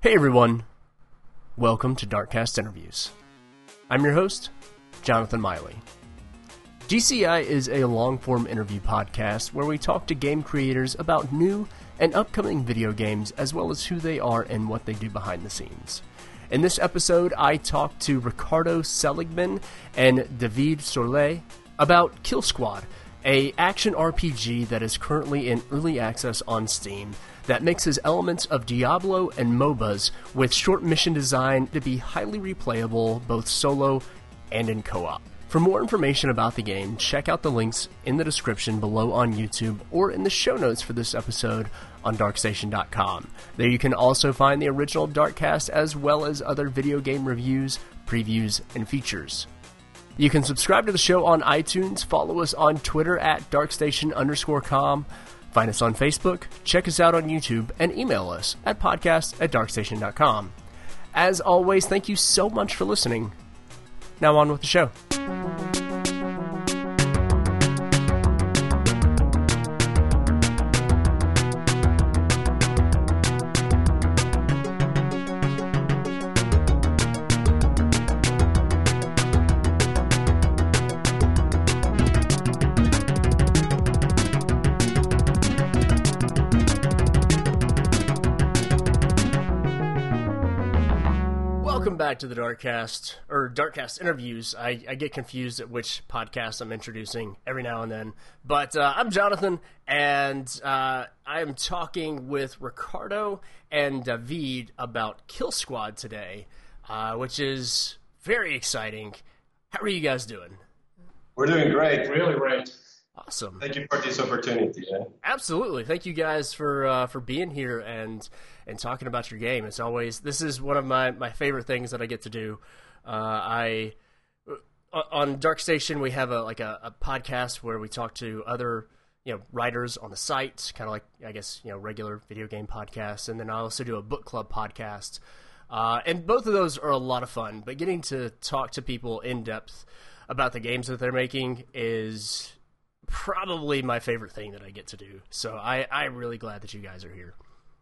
Hey everyone, welcome to Darkcast Interviews. I'm your host, Jonathan Miley. DCI is a long form interview podcast where we talk to game creators about new and upcoming video games as well as who they are and what they do behind the scenes. In this episode, I talked to Ricardo Seligman and David Soler about Kill Squad, a action RPG that is currently in early access on Steam that mixes elements of Diablo and MOBAs with short mission design to be highly replayable both solo and in co-op. For more information about the game, check out the links in the description below on YouTube or in the show notes for this episode on darkstation.com. There you can also find the original Darkcast as well as other video game reviews, previews, and features. You can subscribe to the show on iTunes, follow us on Twitter at darkstation underscore com, find us on Facebook, check us out on YouTube, and email us at podcast at darkstation.com. As always, thank you so much for listening. Now on with the show. To the Darkcast or Darkcast interviews. I, I get confused at which podcast I'm introducing every now and then. But uh, I'm Jonathan, and uh, I am talking with Ricardo and David about Kill Squad today, uh, which is very exciting. How are you guys doing? We're doing great, really great. Awesome. Thank you for this opportunity. Yeah? Absolutely. Thank you guys for uh, for being here and and talking about your game. It's always this is one of my my favorite things that I get to do. Uh, I uh, on Dark Station we have a like a, a podcast where we talk to other you know writers on the site, kind of like I guess you know regular video game podcasts, and then I also do a book club podcast. Uh, and both of those are a lot of fun. But getting to talk to people in depth about the games that they're making is probably my favorite thing that I get to do. So I, I'm really glad that you guys are here.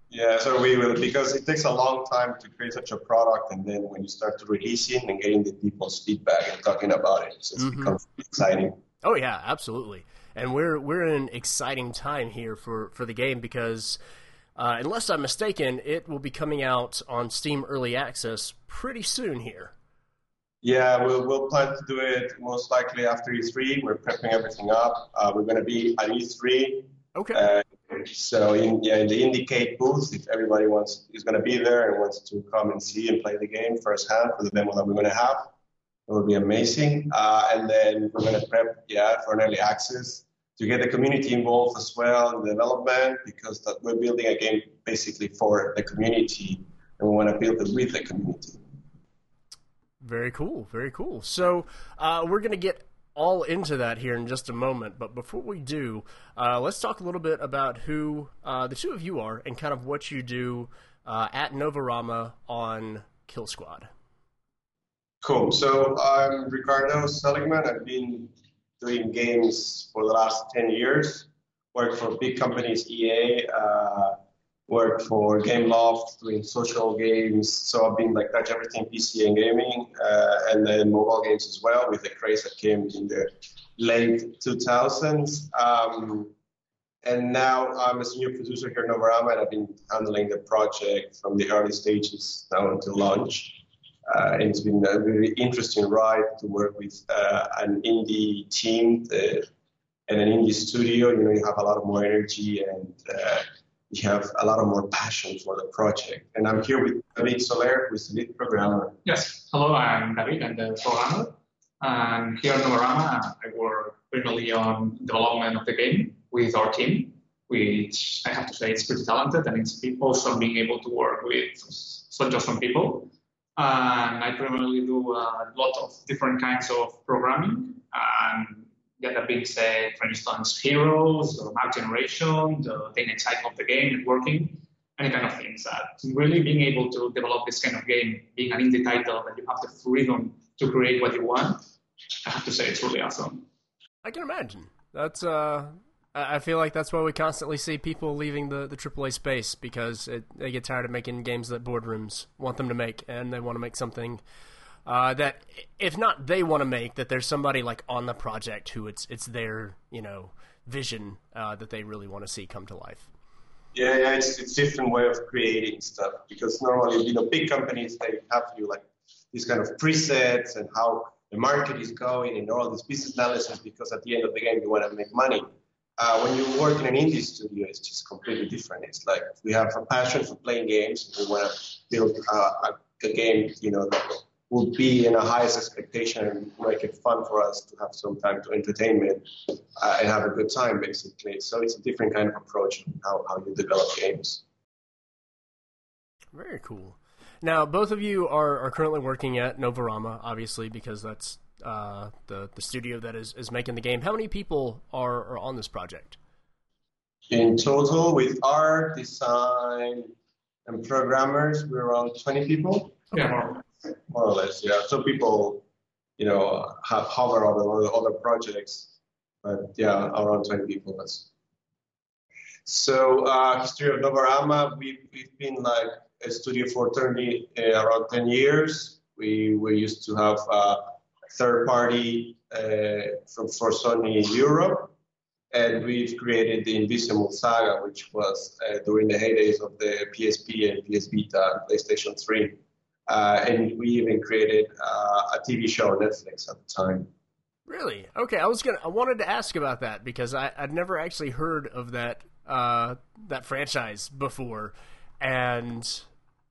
Yeah, so we will because it takes a long time to create such a product, and then when you start to releasing and getting the people's feedback and talking about it, it just Mhm. becomes exciting. Oh yeah, absolutely. And we're we're in an exciting time here for for the game because uh, unless I'm mistaken, it will be coming out on Steam Early Access pretty soon here. Yeah, we'll, we'll plan to do it most likely after E3. We're prepping everything up. Uh, we're going to be at E3. Okay. Uh, so in, yeah, in the IndieCade booth, if everybody wants is going to be there and wants to come and see and play the game firsthand for the demo that we're going to have, it will be amazing. Uh, and then we're going to prep, yeah, for an early access to get the community involved as well in the development because that we're building a game basically for the community and we want to build it with the community. Very cool. Very cool. So uh, we're going to get all into that here in just a moment. But before we do, uh, let's talk a little bit about who uh, the two of you are and kind of what you do uh, at Novarama on Kill Squad. Cool. So I'm Ricardo Seligman. I've been doing games for the last 10 years. Worked for big companies, EA, uh, worked for Gameloft doing social games. So I've been like touch everything PC and gaming, uh, and then mobile games as well with the craze that came in the late 2000s. Um, and now I'm a senior producer here in Novarama, and I've been handling the project from the early stages now until launch. Uh, it's been a really interesting ride to work with uh, an indie team uh, and an indie studio. You know, you have a lot of more energy and you have a lot of more passion for the project. And I'm here with David Soler, who's the lead programmer. Yes. Hello, I'm David. I'm the programmer. And here at Novarama, I work primarily on development of the game with our team, which I have to say is pretty talented and it's also being able to work with such awesome people. And I primarily do a lot of different kinds of programming. And being said, for instance, heroes, or map generation, the dynamic cycle of the game, networking, any kind of things. That really being able to develop this kind of game, being an indie title, that you have the freedom to create what you want, I have to say it's really awesome. I can imagine. That's uh, I feel like that's why we constantly see people leaving the, the AAA space because it, they get tired of making games that boardrooms want them to make, and they want to make something uh, that, if not they want to make, that there's somebody like on the project who it's it's their you know vision uh, that they really want to see come to life. Yeah, yeah, it's it's different way of creating stuff because normally you know big companies they have you like these kind of presets and how the market is going and all this business analysis because at the end of the game you want to make money. Uh, when you work in an indie studio, it's just completely different. It's like we have a passion for playing games and we want to build uh, a, a game, you know, that would be in a highest expectation and make it fun for us to have some time to entertainment uh, and have a good time, basically. So it's a different kind of approach how, how you develop games. Very cool. Now, both of you are, are currently working at Novarama, obviously, because that's uh, the the studio that is, is making the game. How many people are, are on this project? In total, with art, design, and programmers, we're around 20 people. Yeah, more. or less. Yeah, some people, you know, have hover over other projects, but yeah, around 20 people. That's so uh, history of Novarama. We've we've been like a studio for 30 uh, around 10 years. We we used to have a third party uh, from for Sony in Europe. And we've created the Invizimals Saga, which was uh, during the heydays of the PSP and PS Vita PlayStation 3. Uh, and we even created uh, a TV show on Netflix at the time. Really? Okay, I was gonna. I wanted to ask about that because I, I'd never actually heard of that uh, that franchise before, and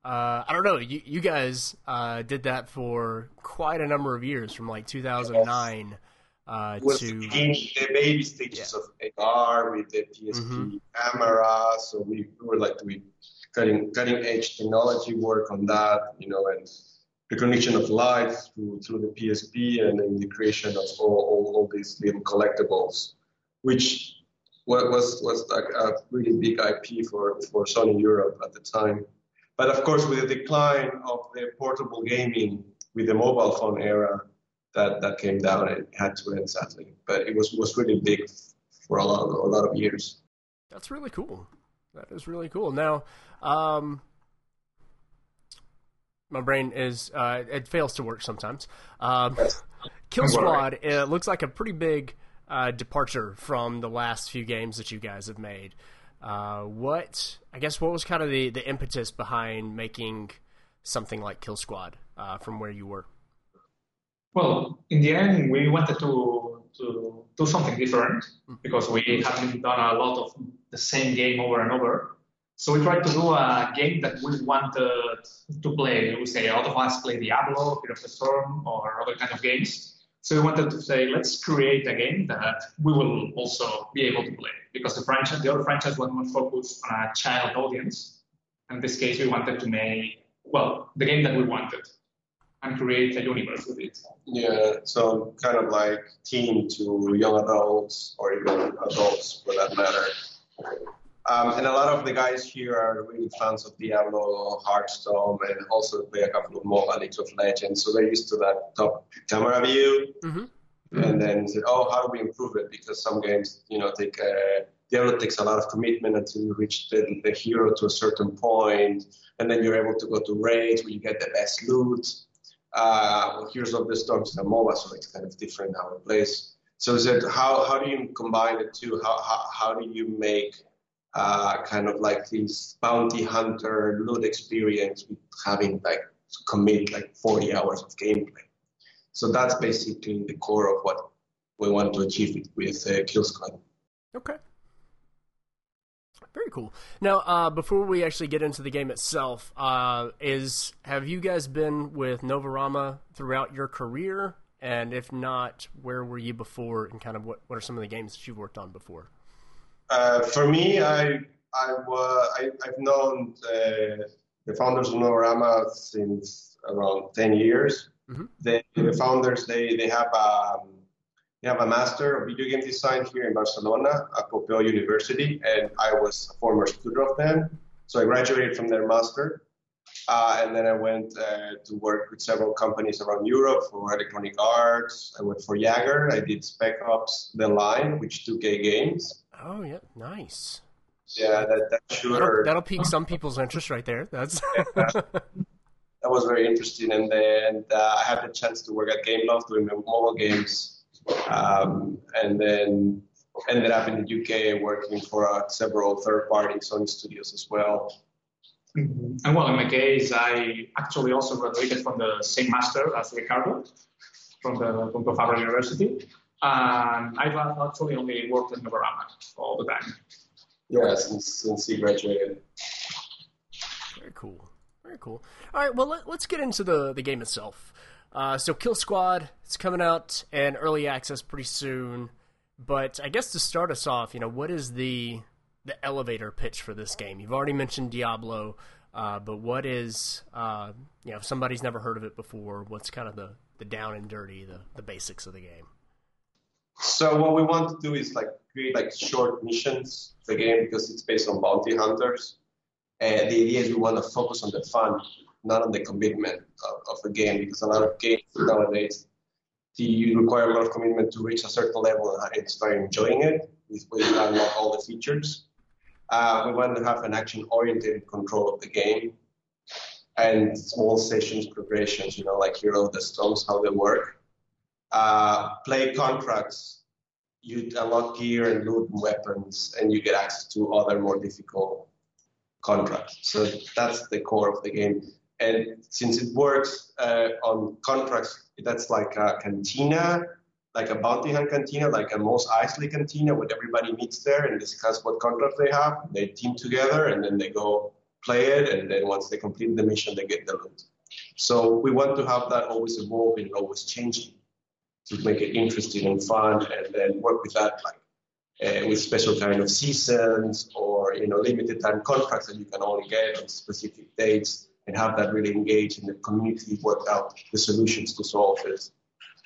uh, I don't know. You you guys uh, did that for quite a number of years, from like 2009 uh, was to the, the baby stages Yeah. of AR with the PSP Mhm. camera. So we, we were like doing cutting cutting edge technology work on that, you know, and recognition of light through through the PSP, and then the creation of all, all, all these little collectibles, which was was like a really big IP for for Sony Europe at the time. But of course, with the decline of the portable gaming with the mobile phone era, that that came down and had to end sadly. But it was was really big for a lot a lot of years. That's really cool. That is really cool. Now, um, my brain is uh, it fails to work sometimes. Um, Kill Squad it looks like a pretty big uh, departure from the last few games that you guys have made. Uh, what I guess what was kind of the, the impetus behind making something like Kill Squad uh, from where you were? Well, in the end, we wanted to to do something different mm. because we haven't done a lot of the same game over and over. So we tried to do a game that we wanted to play. We say a lot of us play Diablo, Hero of the Storm, or other kind of games. So we wanted to say, let's create a game that we will also be able to play because the franchise, the other franchise was more focused on a child audience. In this case, we wanted to make well the game that we wanted and create a universe with it. Yeah, so kind of like teen to young adults or even adults for that matter. Um, and a lot of the guys here are really fans of Diablo, Hearthstone, and also play a couple of MOBA League of Legends. So they're used to that top camera view. Mhm. And then said, oh, how do we improve it? Because some games, you know, take uh, Diablo takes a lot of commitment until you reach the, the hero to a certain point, and then you're able to go to raids where you get the best loot. Uh, Heroes of the Storm is MOBA, so it's kind of different how it plays. So is it how how do you combine the two? How how, how do you make uh, kind of like this bounty hunter loot experience with having like to commit like 40 hours of gameplay? So that's basically the core of what we want to achieve with, with uh, Kill Squad. Okay. Very cool. Now, uh, before we actually get into the game itself, uh, is have you guys been with Novarama throughout your career? And if not, where were you before? And kind of what, what are some of the games that you've worked on before? Uh, for me, I I, wa- I I've known uh, the founders of Novarama since around 10 years. Mhm. The, the founders they they have um, they have a master of video game design here in Barcelona at Pompeu University, and I was a former student of them. So I graduated from their master, uh, and then I went uh, to work with several companies around Europe for Electronic Arts. I worked for Yager. I did Spec Ops: The Line, which 2K games. Oh yeah, nice. Yeah, that that That'll, that'll pique some people's interest right there. That's that was very interesting. And then uh, I had the chance to work at Gameloft doing mobile games, um, and then ended up in the UK working for uh, several third-party Sony studios as well. Mhm. And well, in my case, I actually also graduated from the same master as Ricardo from the Pompeu Fabra University. And I've actually only worked in Novarama all the time. Yeah, since since he graduated. very cool. Very cool. All right, well let, let's get into the the game itself. Uh, so Kill Squad, it's coming out in early access pretty soon. But I guess to start us off, you know, what is the the elevator pitch for this game? You've already mentioned Diablo, uh, but what is uh, you know if somebody's never heard of it before? What's kind of the the down and dirty, the the basics of the game? So what we want to do is like create like short missions for the game because it's based on bounty hunters. And the idea is we want to focus on the fun, not on the commitment of, of the game because a lot of games nowadays you require a lot of commitment to reach a certain level and start enjoying it before you unlock all the features. Uh, we want to have an action-oriented control of the game and small sessions progressions, you know, like Hero of the Storms, how they work uh, play contracts, you unlock gear and loot and weapons, and you get access to other more difficult contracts. So that's the core of the game. And since it works uh, on contracts, that's like a cantina, like a bounty hunt cantina, like a Mos Eisley cantina, where everybody meets there and discuss what contracts they have. They team together and then they go play it, and then once they complete the mission, they get the loot. So we want to have that always evolving, always changing to make it interesting and fun, and then work with that like uh, with special kind of seasons or you know limited time contracts that you can only get on specific dates, and have that really engage in the community, work out the solutions to solve this.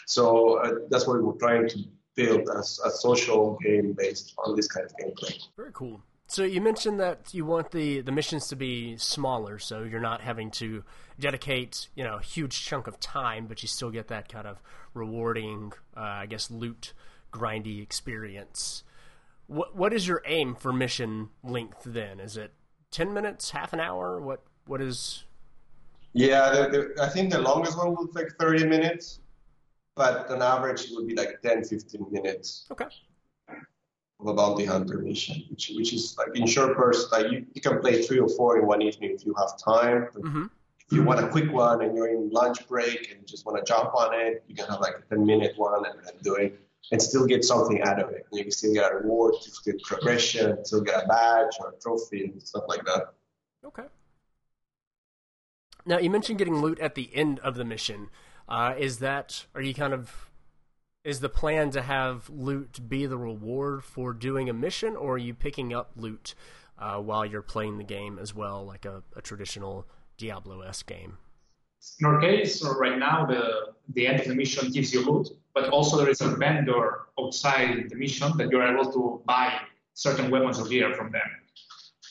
So uh, that's what we're trying to build as a social game based on this kind of gameplay. Very cool. So you mentioned that you want the, the missions to be smaller, so you're not having to dedicate you know a huge chunk of time, but you still get that kind of rewarding, uh, I guess, loot grindy experience. What what is your aim for mission length? Then is it ten minutes, half an hour? What what is? Yeah, the, the, I think the longest one will take 30 minutes, but on average it would be like 10, 15 minutes. Okay. of a bounty hunter mission, which which is like in short bursts. Like you, you can play three or four in one evening if you have time. But Mm-hmm. If you want a quick one and you're in lunch break and you just want to jump on it, you can have like a ten minute one and, and do it and still get something out of it. You can still get a reward, still get progression, still get a badge or a trophy and stuff like that. Okay. Now you mentioned getting loot at the end of the mission. Uh, is that are you kind of is the plan to have loot be the reward for doing a mission, or are you picking up loot uh, while you're playing the game as well, like a, a traditional Diablo esque game? In our case, right now, the, the end of the mission gives you loot, but also there is a vendor outside the mission that you're able to buy certain weapons or gear from them.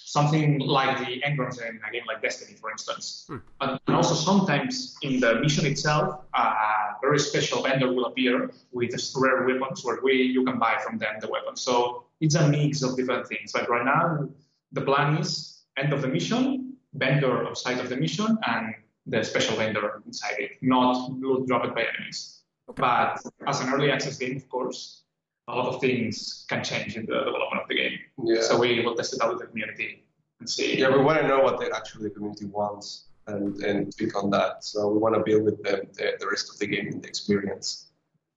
Something like the engrams in a game like Destiny, for instance. Hmm. But and also sometimes in the mission itself, a very special vendor will appear with rare weapons where we you can buy from them the weapons. So it's a mix of different things. But right now, the plan is end of the mission, vendor outside of the mission, and the special vendor inside it, not loot dropped by enemies. Okay. But as an early access game, of course, a lot of things can change in the development of the game. Yeah. So we will test it out with the community and see. Yeah, we want to know what the actually the community wants and, and tweak on that. So we want to build with them the, the rest of the game and the experience.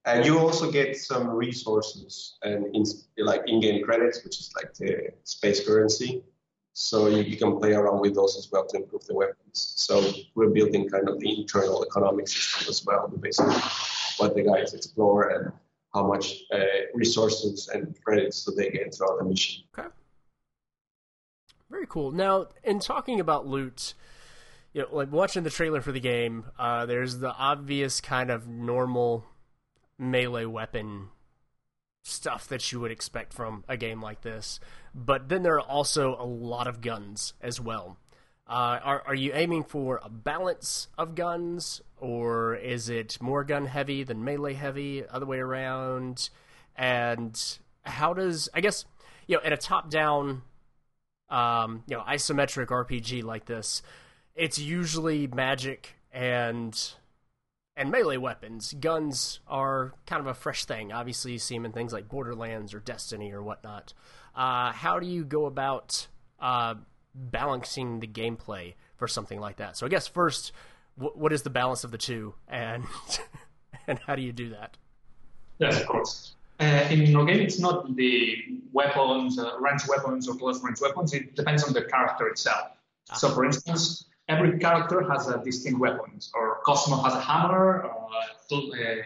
And you also get some resources and in, like in-game credits, which is like the space currency. So you, you can play around with those as well to improve the weapons. So we're building kind of the internal economic system as well, basically what the guys explore and how much uh, resources and credits do they get throughout the mission. Okay. Very cool. Now, in talking about loot, you know, like watching the trailer for the game, uh, there's the obvious kind of normal melee weapon stuff that you would expect from a game like this, but then there are also a lot of guns as well. Uh, are are you aiming for a balance of guns, or is it more gun heavy than melee heavy, other way around? And how does I guess you know, in a top-down, um, you know, isometric RPG like this, it's usually magic and and melee weapons. Guns are kind of a fresh thing. Obviously, you see them in things like Borderlands or Destiny or whatnot. Uh, how do you go about uh, balancing the gameplay for something like that? So, I guess first, w- what is the balance of the two, and and how do you do that? Yes, of course. Uh, in no game, it's not the weapons, uh, range weapons or close range weapons. It depends on the character itself. Ah. So, for instance, every character has a distinct weapon. Or Cosmo has a hammer, or uh,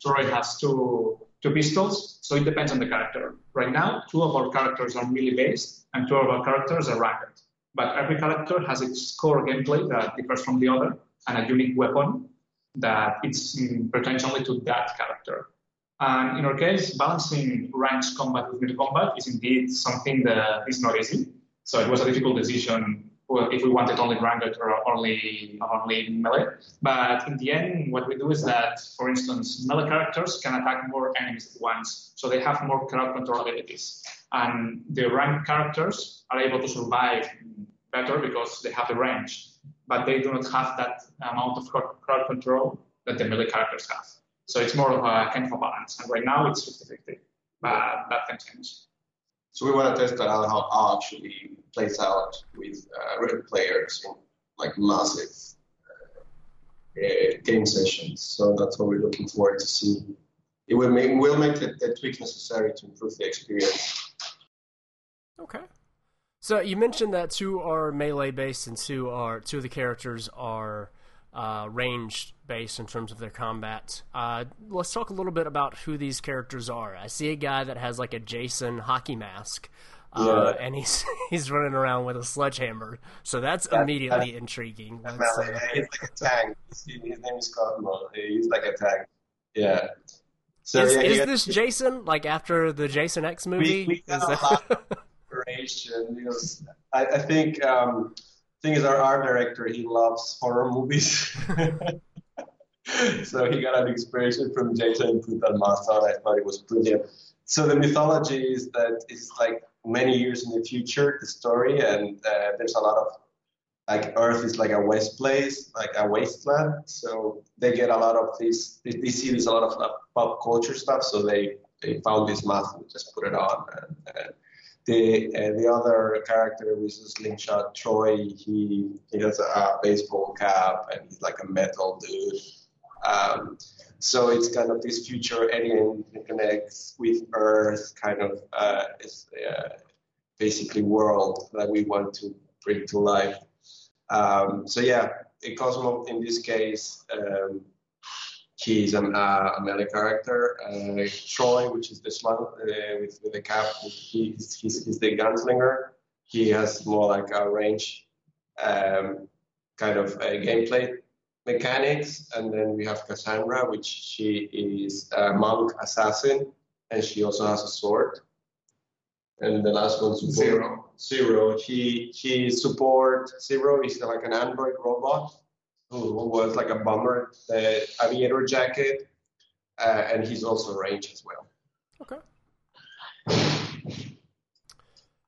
Troy has two two pistols. So it depends on the character. Right now, two of our characters are melee based, and two of our characters are ranked. But every character has its core gameplay that differs from the other, and a unique weapon that it's mm, potentially to that character. And in our case, balancing ranged combat with melee combat is indeed something that is not easy. So it was a difficult decision if we wanted only ranked or only only melee. But in the end, what we do is that, for instance, melee characters can attack more enemies at once, so they have more crowd control abilities. And the ranked characters are able to survive better because they have the range, but they do not have that amount of crowd control that the melee characters have. So it's more of a kind of a balance. And right now it's 50-50, but that can change. So we want to test out how R actually plays out with uh, real players in like massive uh, uh, game sessions. So that's what we're looking forward to see. It will make will make the, the tweak necessary to improve the experience. Okay. So you mentioned that two are melee based and two are two of the characters are uh, range based in terms of their combat. Uh, let's talk a little bit about who these characters are. I see a guy that has like a Jason hockey mask. Uh, yeah. and he's he's running around with a sledgehammer, so that's, that's immediately that's, intriguing. That's, uh, he's like a tank. His name is Cosmo. He's like a tank. Yeah. So is, yeah, is this Jason like after the Jason X movie? We, we got a inspiration because I, I think um, thing is, our art director he loves horror movies. so he got an inspiration from Jason and mask on. I thought it was brilliant. So the mythology is that it's like many years in the future, the story, and uh, there's a lot of like Earth is like a waste place, like a wasteland. So they get a lot of these. They see there's a lot of pop culture stuff. So they they found this mask and just put it on. And, and the uh, the other character, which is Slingshot Troy, he he has a baseball cap and he's like a metal dude. Um, so it's kind of this future alien that connects with Earth kind of uh, uh, basically world that we want to bring to life. Um, so yeah, Cosmo in this case. Um, he's an, uh, a melee character. Uh, Troy, which is the one uh, with, with the cap, he's, he's, he's the gunslinger. He has more like a range um, kind of a gameplay mechanics. And then we have Cassandra, which she is a monk assassin, and she also has a sword. And the last one, support. Zero. Zero. He he support. Zero is like an android robot who was like a bomber, the aviator jacket, uh, and he's also range as well. Okay.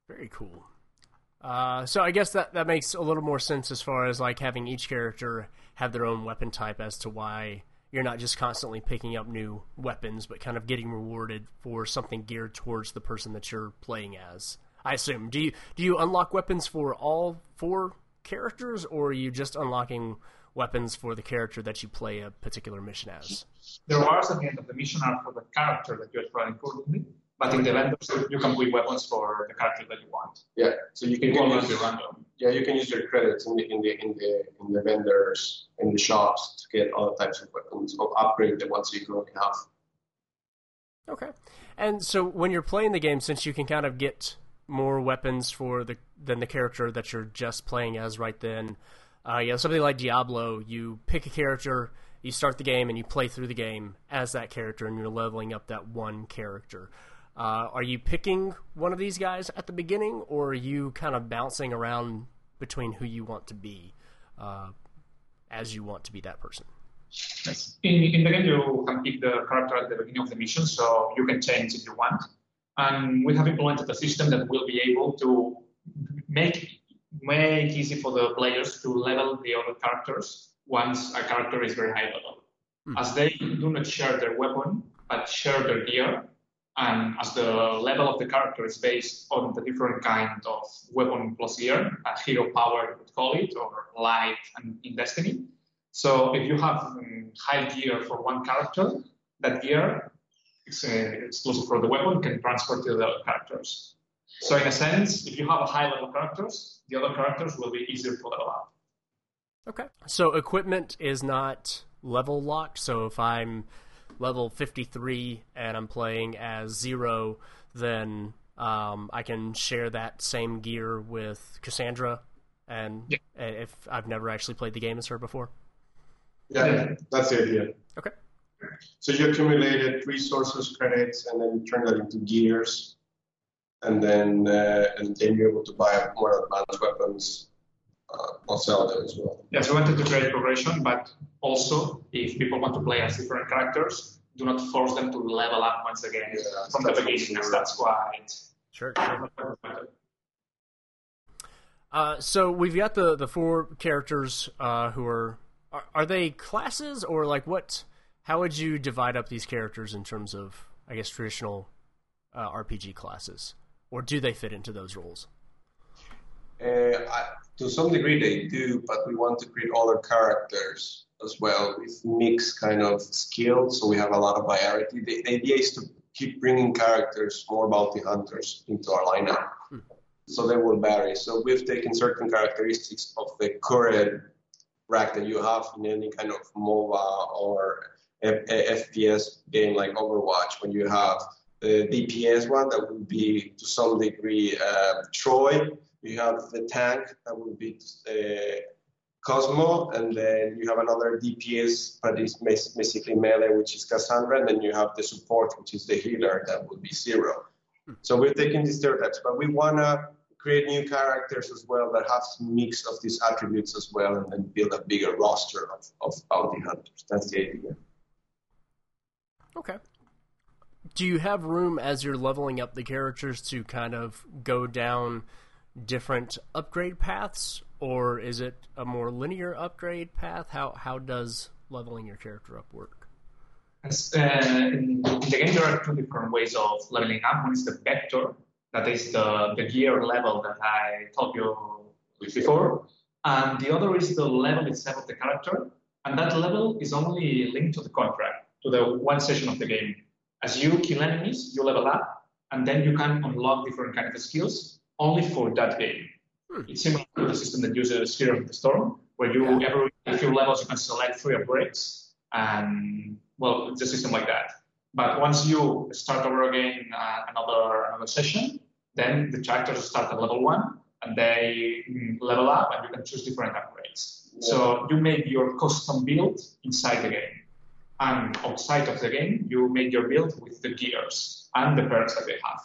Very cool. Uh, so I guess that that makes a little more sense as far as like having each character have their own weapon type as to why you're not just constantly picking up new weapons, but kind of getting rewarded for something geared towards the person that you're playing as. I assume. Do you do you unlock weapons for all four characters, or are you just unlocking weapons for the character that you play a particular mission as. The rewards at the end of the mission are for the character that you're playing currently, but in the vendors you can buy weapons for the character that you want. Yeah, so you can, can use random. Yeah, you can use your credits in the in the in the in the vendors in the shops to get all types of weapons or upgrade the ones you currently have. Okay, and so when you're playing the game, since you can kind of get more weapons for the than the character that you're just playing as right then uh, you know, something like Diablo, you pick a character, you start the game, and you play through the game as that character, and you're leveling up that one character. Uh, are you picking one of these guys at the beginning, or are you kind of bouncing around between who you want to be uh, as you want to be that person? In, in the game, you can pick the character at the beginning of the mission, so you can change if you want. And we have implemented a system that will be able to make make easy for the players to level the other characters once a character is very high level. Hmm. As they do not share their weapon, but share their gear, and as the level of the character is based on the different kind of weapon plus gear, a hero power you would call it, or light and in Destiny. So if you have um, high gear for one character, that gear is uh, exclusive for the weapon can transfer to the other characters. So in a sense, if you have a high level characters, the other characters will be easier to level up. Okay. So equipment is not level locked. So if I'm level 53 and I'm playing as Zero, then um, I can share that same gear with Cassandra. And yeah. if I've never actually played the game as her before. Yeah, that's the idea. Okay. So you accumulated resources, credits, and then you turn that into gears, and then uh, and then you're able to buy more advanced weapons uh, or sell them as well. Yes, we wanted to create progression, but also if people want to play as different characters, do not force them to level up once again yeah, from the beginning. That's why. Sure. sure. Uh, so we've got the the four characters uh, who are, are, are they classes or like what? How would you divide up these characters in terms of I guess traditional uh, RPG classes, or do they fit into those roles? Uh, I, to some degree they do, but we want to create other characters as well with mixed kind of skills. So we have a lot of variety. The, the idea is to keep bringing characters, more bounty hunters into our lineup. Hmm. So they will vary. So we've taken certain characteristics of the current rack that you have in any kind of MOBA or a, a FPS game like Overwatch, when you have the DPS one that would be to some degree uh, Troy. You have the tank that would be uh, Cosmo, and then you have another DPS, but it's basically melee, which is Cassandra, and then you have the support, which is the healer, that would be Zero. So we're taking these stereotypes, but we want to create new characters as well that have some mix of these attributes as well, and then build a bigger roster of, of bounty hunters. That's the idea. Okay. Do you have room as you're leveling up the characters to kind of go down different upgrade paths, or is it a more linear upgrade path? How how does leveling your character up work? As, uh, in the game, there are two different ways of leveling up. One is the vector, that is the, the gear level that I told you before, and the other is the level itself of the character, and that level is only linked to the contract, to the one session of the game. As you kill enemies, you level up, and then you can unlock different kind of skills only for that game. Hmm. It's similar to the system that uses Heroes of the Storm, where you yeah. every few levels you can select three upgrades, and well, it's a system like that. But once you start over again uh, another another session, then the characters start at level one and they mm, level up, and you can choose different upgrades. Yeah. So you make your custom build inside the game, and outside of the game, you make your build with the gears and the perks that they have.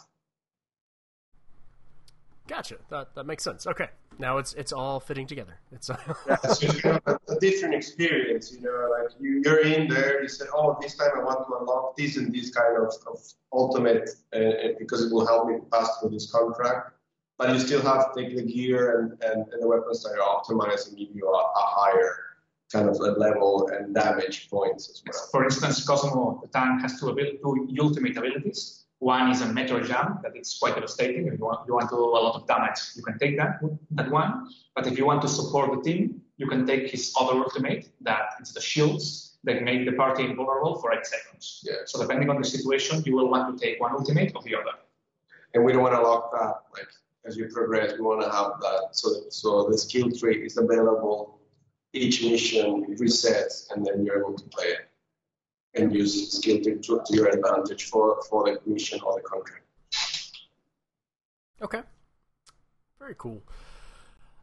Gotcha. That that makes sense. Okay, now it's it's all fitting together. It's yeah, it's kind of a, a, different experience. You know, like you you're in there. You say, oh, this time I want to unlock this and this kind of, of ultimate, uh, because it will help me pass through this contract. But you still have to take the gear and, and, and the weapons that are optimized and give you a, a higher kind of a level and damage points as well. For instance, Cosmo the tank has two, abil- two ultimate abilities one is a meteor jam that is quite devastating. If you want, you want to do a lot of damage, you can take that, that one. But if you want to support the team, you can take his other ultimate, that it's the shields that make the party invulnerable for eight seconds. Yeah. So depending on the situation, you will want to take one ultimate or the other. And we don't want to lock that, like, as you progress, we want to have that. So, so the skill tree is available each mission resets, and then you're able to play it and use skill to, to, your advantage for, for the mission or the contract. Okay. Very cool.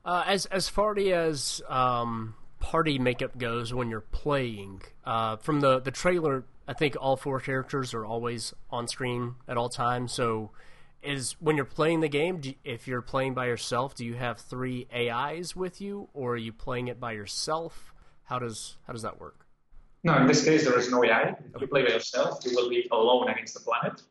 Uh, as as far as um, party makeup goes when you're playing, uh, from the, the trailer, I think all four characters are always on screen at all times. So, is when you're playing the game, do, if you're playing by yourself, do you have three AIs with you, or are you playing it by yourself? How does how does that work? No, in this case, there is no AI. If you play by yourself, you will be alone against the planet.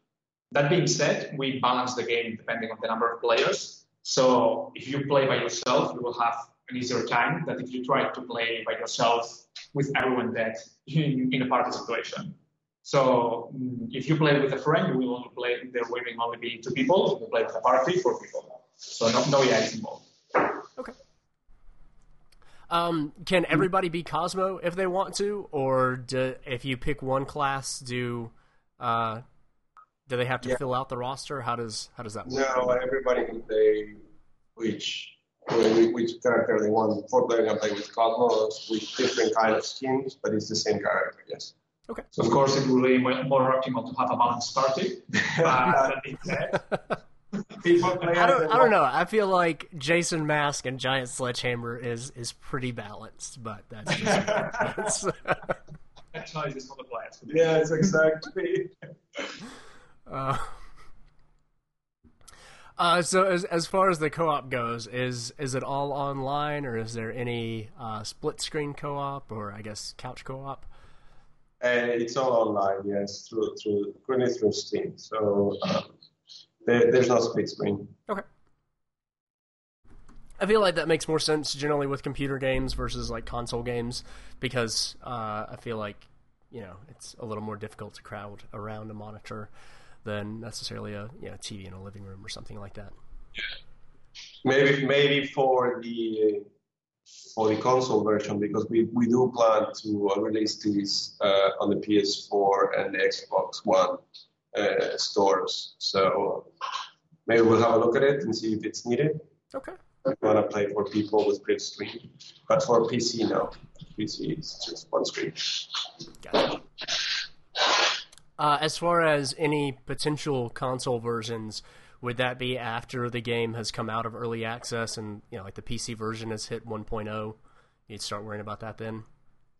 that being said, we balance the game depending on the number of players. So if you play by yourself, you will have an easier time than if you try to play by yourself with everyone dead in, in a party situation. So mm, if you play with a friend, you will only play, there will only be two people. If you play with a party, four people. So no, no AIs involved. Okay. Um, can everybody be Cosmo if they want to, or do, if you pick one class, do uh, do they have to Yeah. fill out the roster? How does how does that work? No, everybody can play which which character they want. Four player can play with Cosmo with different kind of skins, but it's the same character. Yes. Okay. So of course, it would be more more optimal to have a balanced party. But that being said, People play I don't, I don't know. I feel like Jason Mask and Giant Sledgehammer is is pretty balanced, but that's just that's, that choice is for the players. Yes, exactly. uh, uh, so as as far as the co-op goes, is is it all online or is there any uh, split screen co-op or I guess couch co-op? And it's all online, yes, through through currently through Steam. So um, there, there's no split screen. Okay. I feel like that makes more sense generally with computer games versus like console games because uh, I feel like you know it's a little more difficult to crowd around a monitor than necessarily a you know TV in a living room or something like that. Maybe maybe for the for the console version because we, we do plan to uh, release these uh, on the PS4 and the Xbox One uh, stores. So maybe we'll have a look at it and see if it's needed. Okay. We want to play for people with split screen, but for PC no. PC is just one screen. Gotcha. Uh, as far as any potential console versions, would that be after the game has come out of early access and you know like the PC version has hit 1.0? You'd start worrying about that then.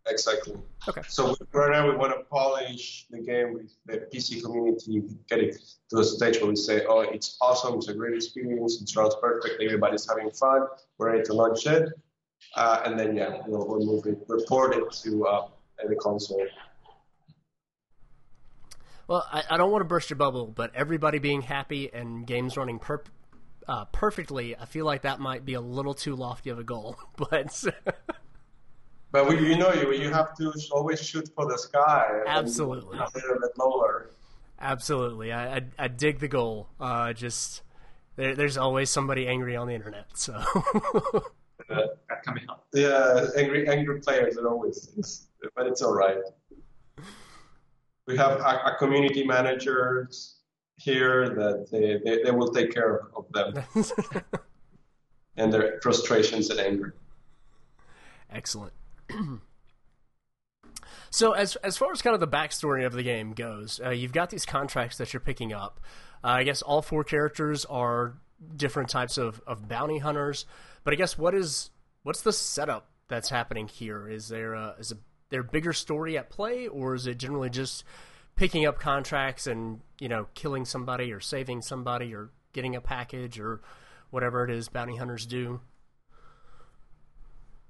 Exactly. Okay. So right now we want to polish the game with the PC community, get it to a stage where we say, oh, it's awesome, it's a great experience, it runs perfectly, everybody's having fun, we're ready to launch it, uh, and then yeah, we'll, we'll move it, report it to uh, the console. Well, I, I don't want to burst your bubble, but everybody being happy and games running per- uh, perfectly, I feel like that might be a little too lofty of a goal. But But we, you know, you you have to always shoot for the sky. Absolutely. A little bit lower. absolutely, I, I, I dig the goal. Uh, just there, there's always somebody angry on the internet, so Uh, That can be helped. Yeah, angry angry players are always, it's, but it's all right. We have a, a community managers here that they, they, they will take care of them and their frustrations and anger. Excellent. so, as as far as kind of the backstory of the game goes, uh, you've got these contracts that you're picking up. Uh, I guess all four characters are different types of, of bounty hunters. But I guess what is what's the setup that's happening here? Is there a, is a there a bigger story at play, or is it generally just picking up contracts and you know killing somebody or saving somebody or getting a package or whatever it is bounty hunters do?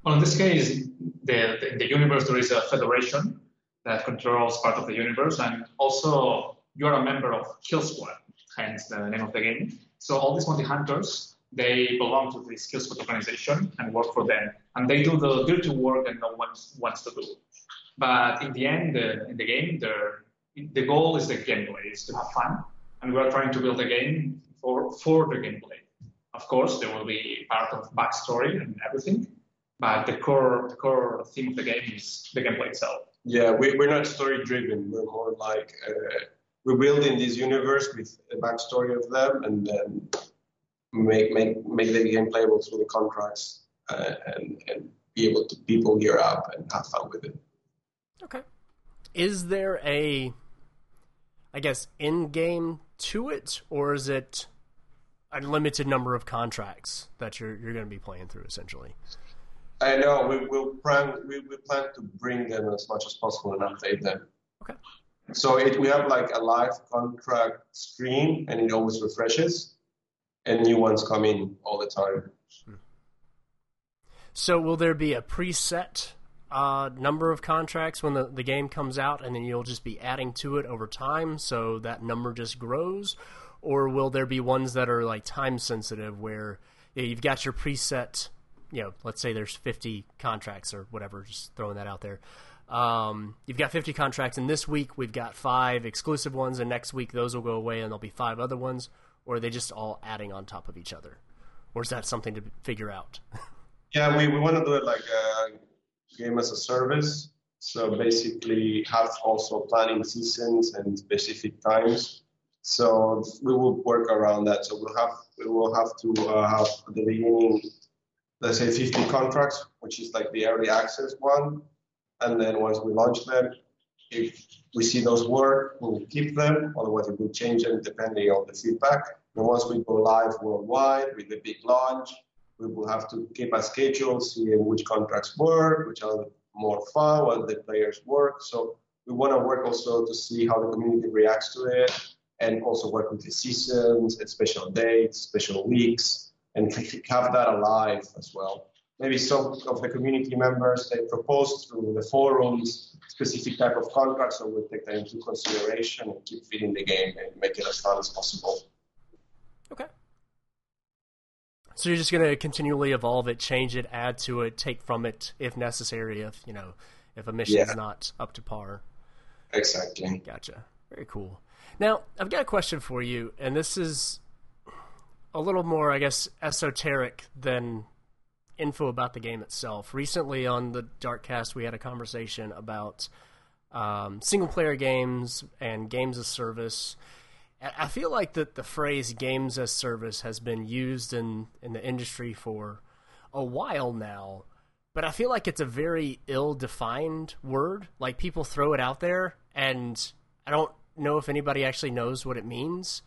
Well, in this case, the, the, the universe, there is a federation that controls part of the universe, and also you're a member of Kill Squad, hence the name of the game. So all these bounty hunters, they belong to this Kill Squad organization and work for them, and they do the dirty work that no one wants to do. But in the end, in the game, the the goal is the gameplay, is to have fun, and we are trying to build a game for for the gameplay. Of course, there will be part of backstory and everything, but the core the core theme of the game is the gameplay itself. Yeah, we, we're not story driven. We're more like uh, we're building this universe with a backstory of them, and then make make make the game playable through the contracts, uh, and and be able to people gear up and have fun with it. Okay. Is there a, I guess, end game to it, or is it a limited number of contracts that you're you're going to be playing through essentially? I know we will plan we, we plan to bring them as much as possible and update them. Okay. So it, we have like a live contract screen, and it always refreshes, and new ones come in all the time. So will there be a preset uh, number of contracts when the, the game comes out, and then you'll just be adding to it over time, so that number just grows? Or will there be ones that are like time sensitive where you've got your preset, you know, let's say there's 50 contracts or whatever, just throwing that out there. Um, you've got 50 contracts, and this week we've got five exclusive ones, and next week those will go away, and there'll be five other ones, or are they just all adding on top of each other? Or is that something to figure out? Yeah, we, we want to do it like a game as a service. So basically, have also planning seasons and specific times. So we will work around that. So we'll have we will have to uh, have at the beginning, let's say 50 contracts, which is like the early access one, and then once we launch them, if we see those work, we'll keep them. Otherwise, we will change them depending on the feedback. And once we go live worldwide with the big launch, we will have to keep a schedule, see which contracts work, which are more fun, what the players work. So we want to work also to see how the community reacts to it and also work with the seasons and special dates, special weeks, and have that alive as well. Maybe some of the community members, they propose through the forums specific type of contracts, so we'll take that into consideration and keep feeding the game and make it as fun as possible. Okay. So you're just going to continually evolve it, change it, add to it, take from it if necessary. If you know, if a mission is not up to par. Exactly. Gotcha. Very cool. Now I've got a question for you, and this is a little more, I guess, esoteric than info about the game itself. Recently on the Darkcast, we had a conversation about um, single player games and games as service I feel like that the phrase games as service has been used in, in the industry for a while now, but I feel like it's a very ill defined word. Like people throw it out there, and I don't know if anybody actually knows what it means.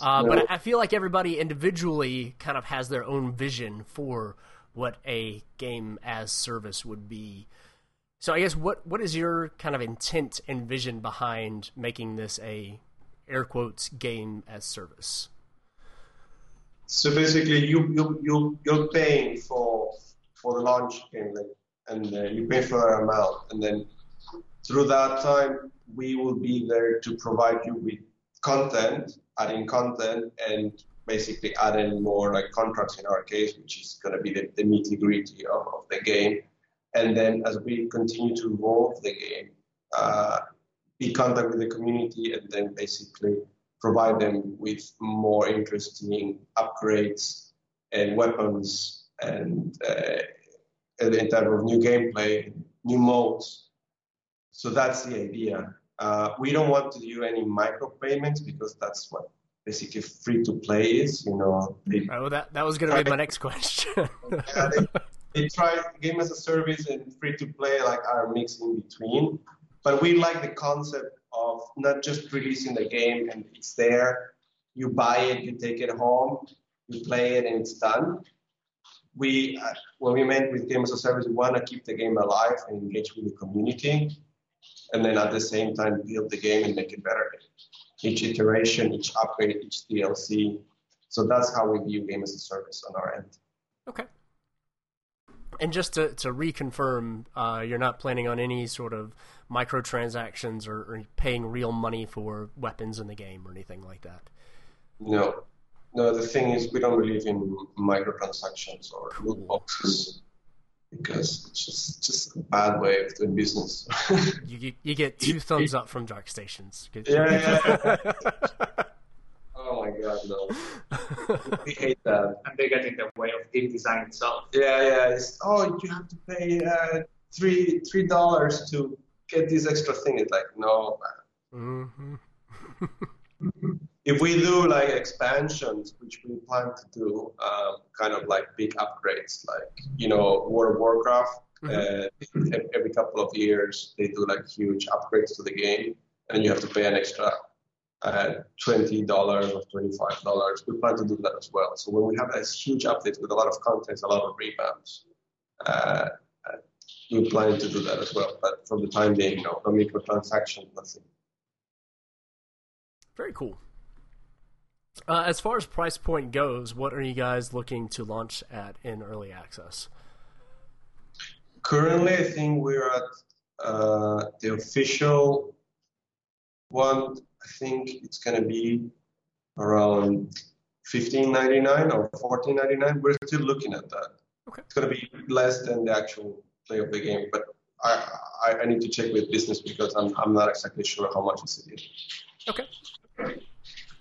Uh, no. But I feel like everybody individually kind of has their own vision for what a game as service would be. So I guess what what is your kind of intent and vision behind making this a air quotes game as service. So basically, you you you you're paying for for the launch game, like, and uh, you pay for that amount, and then through that time, we will be there to provide you with content, adding content, and basically adding more like contracts in our case, which is going to be the, the nitty gritty of, of the game. And then as we continue to evolve the game, uh, be contact with the community and then basically provide them with more interesting upgrades and weapons and uh, in terms of new gameplay, new modes. So that's the idea. Uh, we don't want to do any micropayments because that's what basically free to play is. You know. Oh, that that was going to be my next question. yeah, they, they try game as a service and free to play like are mixed in between. But we like the concept of not just releasing the game and it's there, you buy it, you take it home, you play it, and it's done. We, uh, when we meant with Game as a Service, we want to keep the game alive and engage with the community, and then at the same time build the game and make it better. Each iteration, each upgrade, each DLC. So that's how we view Game as a Service on our end. Okay. And just to, to reconfirm, uh, you're not planning on any sort of microtransactions or, or paying real money for weapons in the game or anything like that. No, no. The thing is, we don't believe in microtransactions or loot boxes because it's just just a bad way of doing business. you, you, you get two thumbs up from Dark Stations. Yeah, yeah. oh my god, no. we hate that. And they get in the way of game design itself. Yeah, yeah. It's, oh, you have to pay uh, three three dollars to get this extra thing. It's like, no, mm-hmm. If we do like expansions, which we plan to do, um, kind of like big upgrades, like, you know, World of Warcraft, mm-hmm. uh, every couple of years, they do like huge upgrades to the game, and you have to pay an extra uh, $20 or $25. We plan to do that as well. So when we have this huge update with a lot of content, a lot of revamps, uh, we plan to do that as well. But for the time being, no, no microtransaction, nothing. Very cool. Uh, as far as price point goes, what are you guys looking to launch at in early access? Currently, I think we're at uh, the official one. I think it's gonna be around 15.99 or 14.99. We're still looking at that. Okay. It's gonna be less than the actual play of the game, but I, I, I need to check with business because I'm, I'm not exactly sure how much is it. Okay.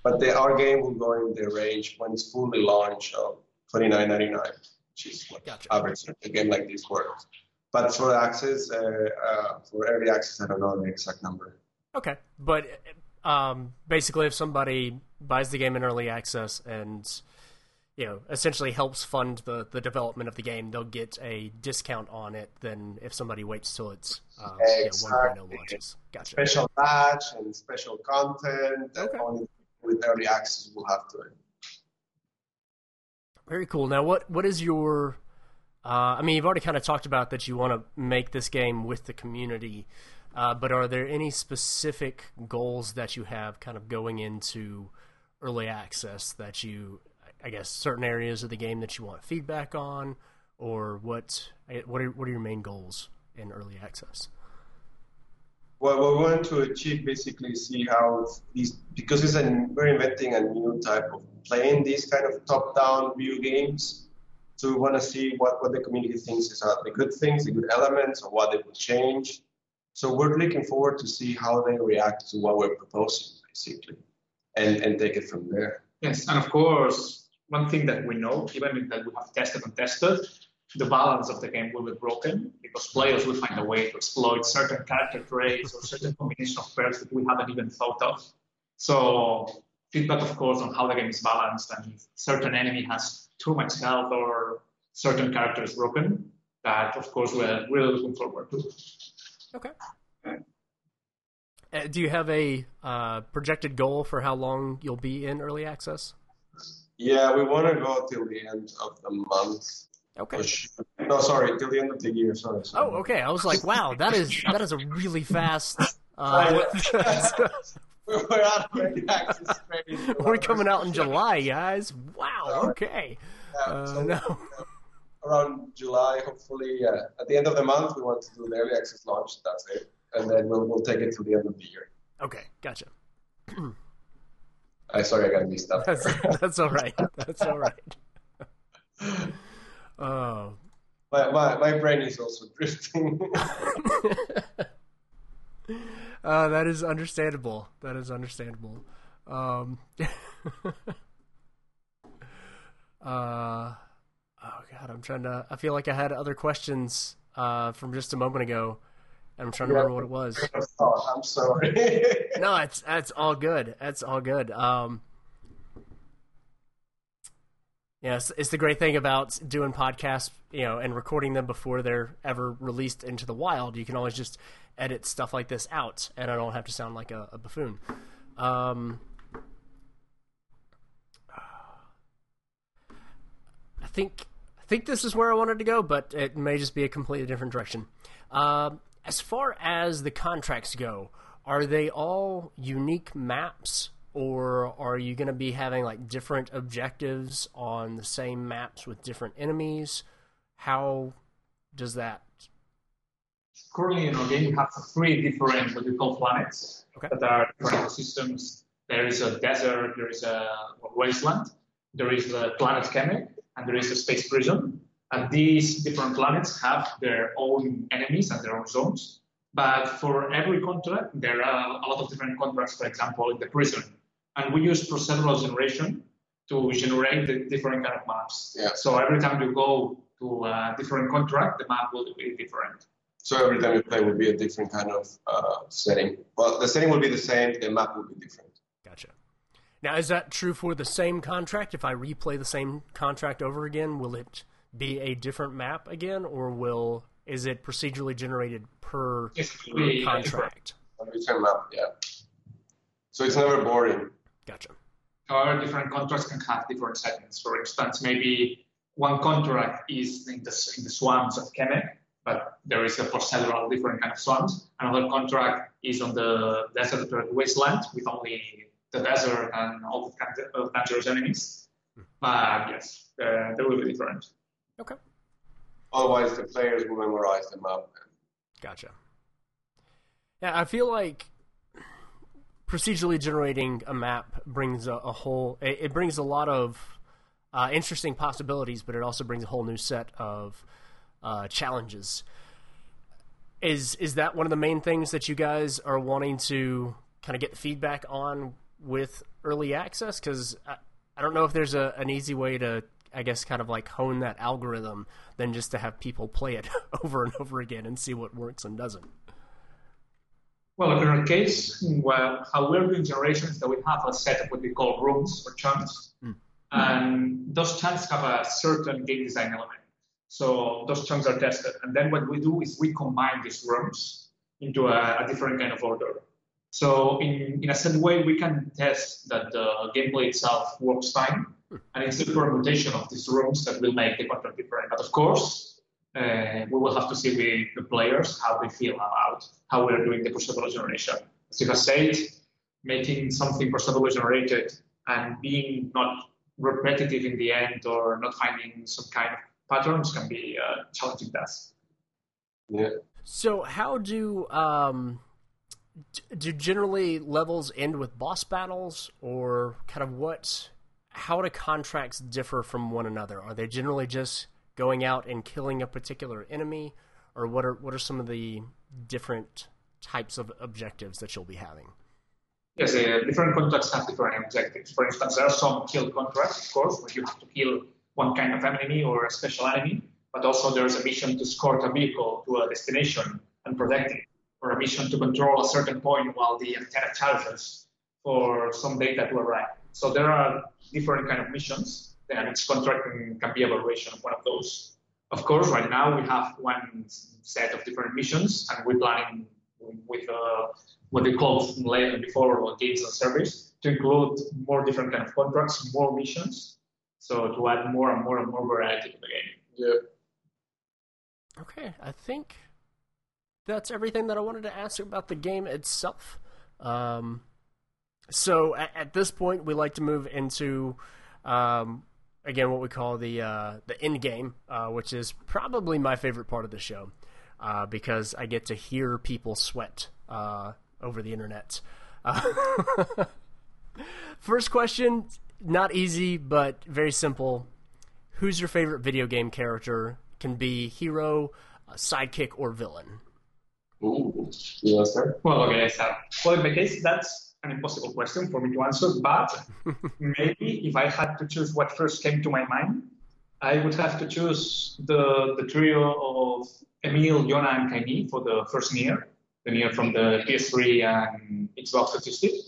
But the, our game will go in the range when it's fully launched of 29.99, which is what Gotcha. average a game like this works. But for access, uh, uh, for early access, I don't know the exact number. Okay, but um, basically, if somebody buys the game in early access and you know essentially helps fund the, the development of the game, they'll get a discount on it than if somebody waits till it's uh, you know, Exactly. 1.0 launches. Gotcha. Special batch and special content Okay. only with early access we'll have to. Very cool. Now, what what is your? Uh, I mean, you've already kind of talked about that you want to make this game with the community, uh, but are there any specific goals that you have kind of going into early access that you, I guess, certain areas of the game that you want feedback on, or what? What are what are your main goals in early access? Well, we want to achieve basically see how these because it's we're inventing a new type of playing these kind of top-down view games. So we want to see what, what the community thinks is are the good things, the good elements, or what they would change. So we're looking forward to see how they react to what we're proposing, basically, and and take it from there. Yes, and of course, one thing that we know, even that we have tested and tested, the balance of the game will be broken because players will find a way to exploit certain character traits or certain combination of pairs that we haven't even thought of. So feedback, of course, on how the game is balanced and if certain enemy has too much health or certain character is broken, that of course we're really looking forward to. Okay. Uh, do you have a uh, projected goal for how long you'll be in early access? Yeah, we want to go till the end of the month. Okay. Sure. No, sorry, till the end of the year. Sorry. sorry. Oh, okay. I was like, wow, that is that is a really fast. Uh, We're out of we're coming out in July, guys. Wow. Okay. Yeah, Uh, so, no. Around July, hopefully. Uh, at the end of the month, we want to do the early access launch. That's it, and then we'll we'll take it to the end of the year. Okay. Gotcha. I sorry, I got mixed up. That's that's all right. That's all right. Oh. my, my my brain is also drifting. uh, that is understandable. That is understandable. Um, uh, oh god, I'm trying to. I feel like I had other questions uh, from just a moment ago, and I'm trying to remember what it was. oh, I'm sorry. No, it's that's all good. That's all good. Um, it's, it's the great thing about doing podcasts, you know, and recording them before they're ever released into the wild. You can always just edit stuff like this out, and I don't have to sound like a, a buffoon. Um, I think I think this is where I wanted to go, but it may just be a completely different direction. Um, as far as the contracts go, are they all unique maps, or are you going to be having like different objectives on the same maps with different enemies? How does that? Currently in our game, we have three different what we call planets Okay. that are different ecosystems. There is a desert, there is a wasteland, there is the planet Kemek, and there is a space prison. And these different planets have their own enemies and their own zones. But for every contract, there are a lot of different contracts, for example, in the prison. And we use procedural generation to generate the different kind of maps. Yeah. So every time you go to a different contract, the map will be different. so every time you play will be a different kind of uh, setting. Well, the setting will be the same. The map will be different. Gotcha. Now, is that true for the same contract? If I replay the same contract over again, will it be a different map again, or will is it procedurally generated per Yes, it contract? A different map, yeah. So it's never boring. Gotcha. Our different contracts can have different settings. For instance, maybe one contract is in the, in the swamps of Kemek, but there is a for several different kind of swamps. Another contract is on the desert wasteland with only the desert and all the kind of dangerous enemies. But yes, uh, they will be different. Okay. Otherwise, the players will memorize them up. Gotcha. Yeah, I feel like procedurally generating a map brings a, a whole. It, it, brings a lot of uh, interesting possibilities, but it also brings a whole new set of uh, challenges. Is is that one of the main things that you guys are wanting to kind of get feedback on with early access? Because I, I don't know if there's a, an easy way to I guess kind of like hone that algorithm than just to have people play it over and over again and see what works and doesn't. Well, in our case, well, how we're doing generation is that we have a set of what we call rooms or chunks, mm. and those chunks have a certain game design element. So those chunks are tested, and then what we do is we combine these rooms into a, a different kind of order. So in, in a certain way, we can test that the gameplay itself works fine, and it's the permutation of these rooms that will make the content different. But of course, uh, we will have to see with the players how they feel about how we're doing the procedural generation. As you have said, making something procedurally generated and being not repetitive in the end or not finding some kind of patterns can be a challenging task. Yeah. So how do um, do generally levels end with boss battles or kind of what how do contracts differ from one another? Are they generally just going out and killing a particular enemy, or what are what are some of the different types of objectives that you'll be having? Yes, uh, different contracts have different objectives. For instance, there are some kill contracts, of course, where you have to kill one kind of enemy or a special enemy, but also there's a mission to escort a vehicle to a destination and protect it, or a mission to control a certain point while the antenna charges for some data to arrive. So there are different kind of missions then its contract can be a variation of one of those. Of course, right now we have one set of different missions, and we're planning with uh, what they called later before games and service to include more different kind of contracts, more missions, so to add more and more and more variety to the game. Yeah. Okay, I think that's everything that I wanted to ask about the game itself. Um, so at, at, this point, we like to move into um, again what we call the uh, the end game, uh, which is probably my favorite part of the show uh, because I get to hear people sweat uh, over the internet. Uh, first question, not easy but very simple. Who's your favorite video game character? Can be hero, sidekick, or villain. Ooh, yes, sir. Well, okay, so well, in my case, that's an impossible question for me to answer, but maybe if I had to choose what first came to my mind, I would have to choose the, the trio of Emil, Yona, and Kainé for the first NieR, the NieR from the PS3 and Xbox 360,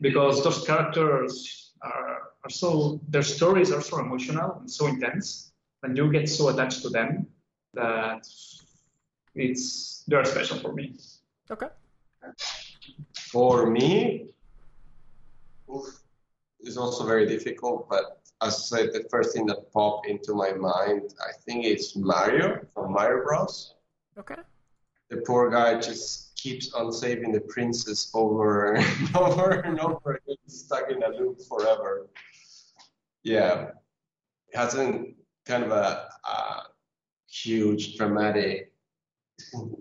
because those characters are, are so, their stories are so emotional and so intense, and you get so attached to them that it's they're special for me. Okay. For me, it's also very difficult, but as I said, the first thing that popped into my mind, I think it's Mario from Mario Bros. Okay. The poor guy just keeps on saving the princess over and over and over again, stuck in a loop forever. Yeah, it hasn't kind of a, a huge dramatic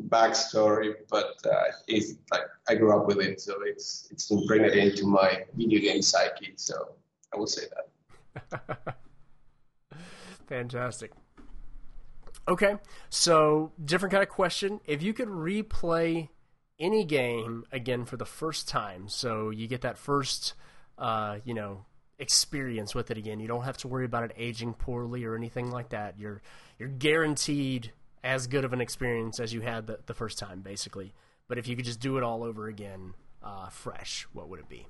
backstory, but uh, it's like I grew up with it, so it's it's impregnated into my video game psyche. So I will say that. Fantastic. Okay, so different kind of question. If you could replay any game again for the first time, so you get that first, uh, you know, experience with it again. You don't have to worry about it aging poorly or anything like that. You're you're guaranteed as good of an experience as you had the, the first time, basically. But if you could just do it all over again, uh, fresh, what would it be?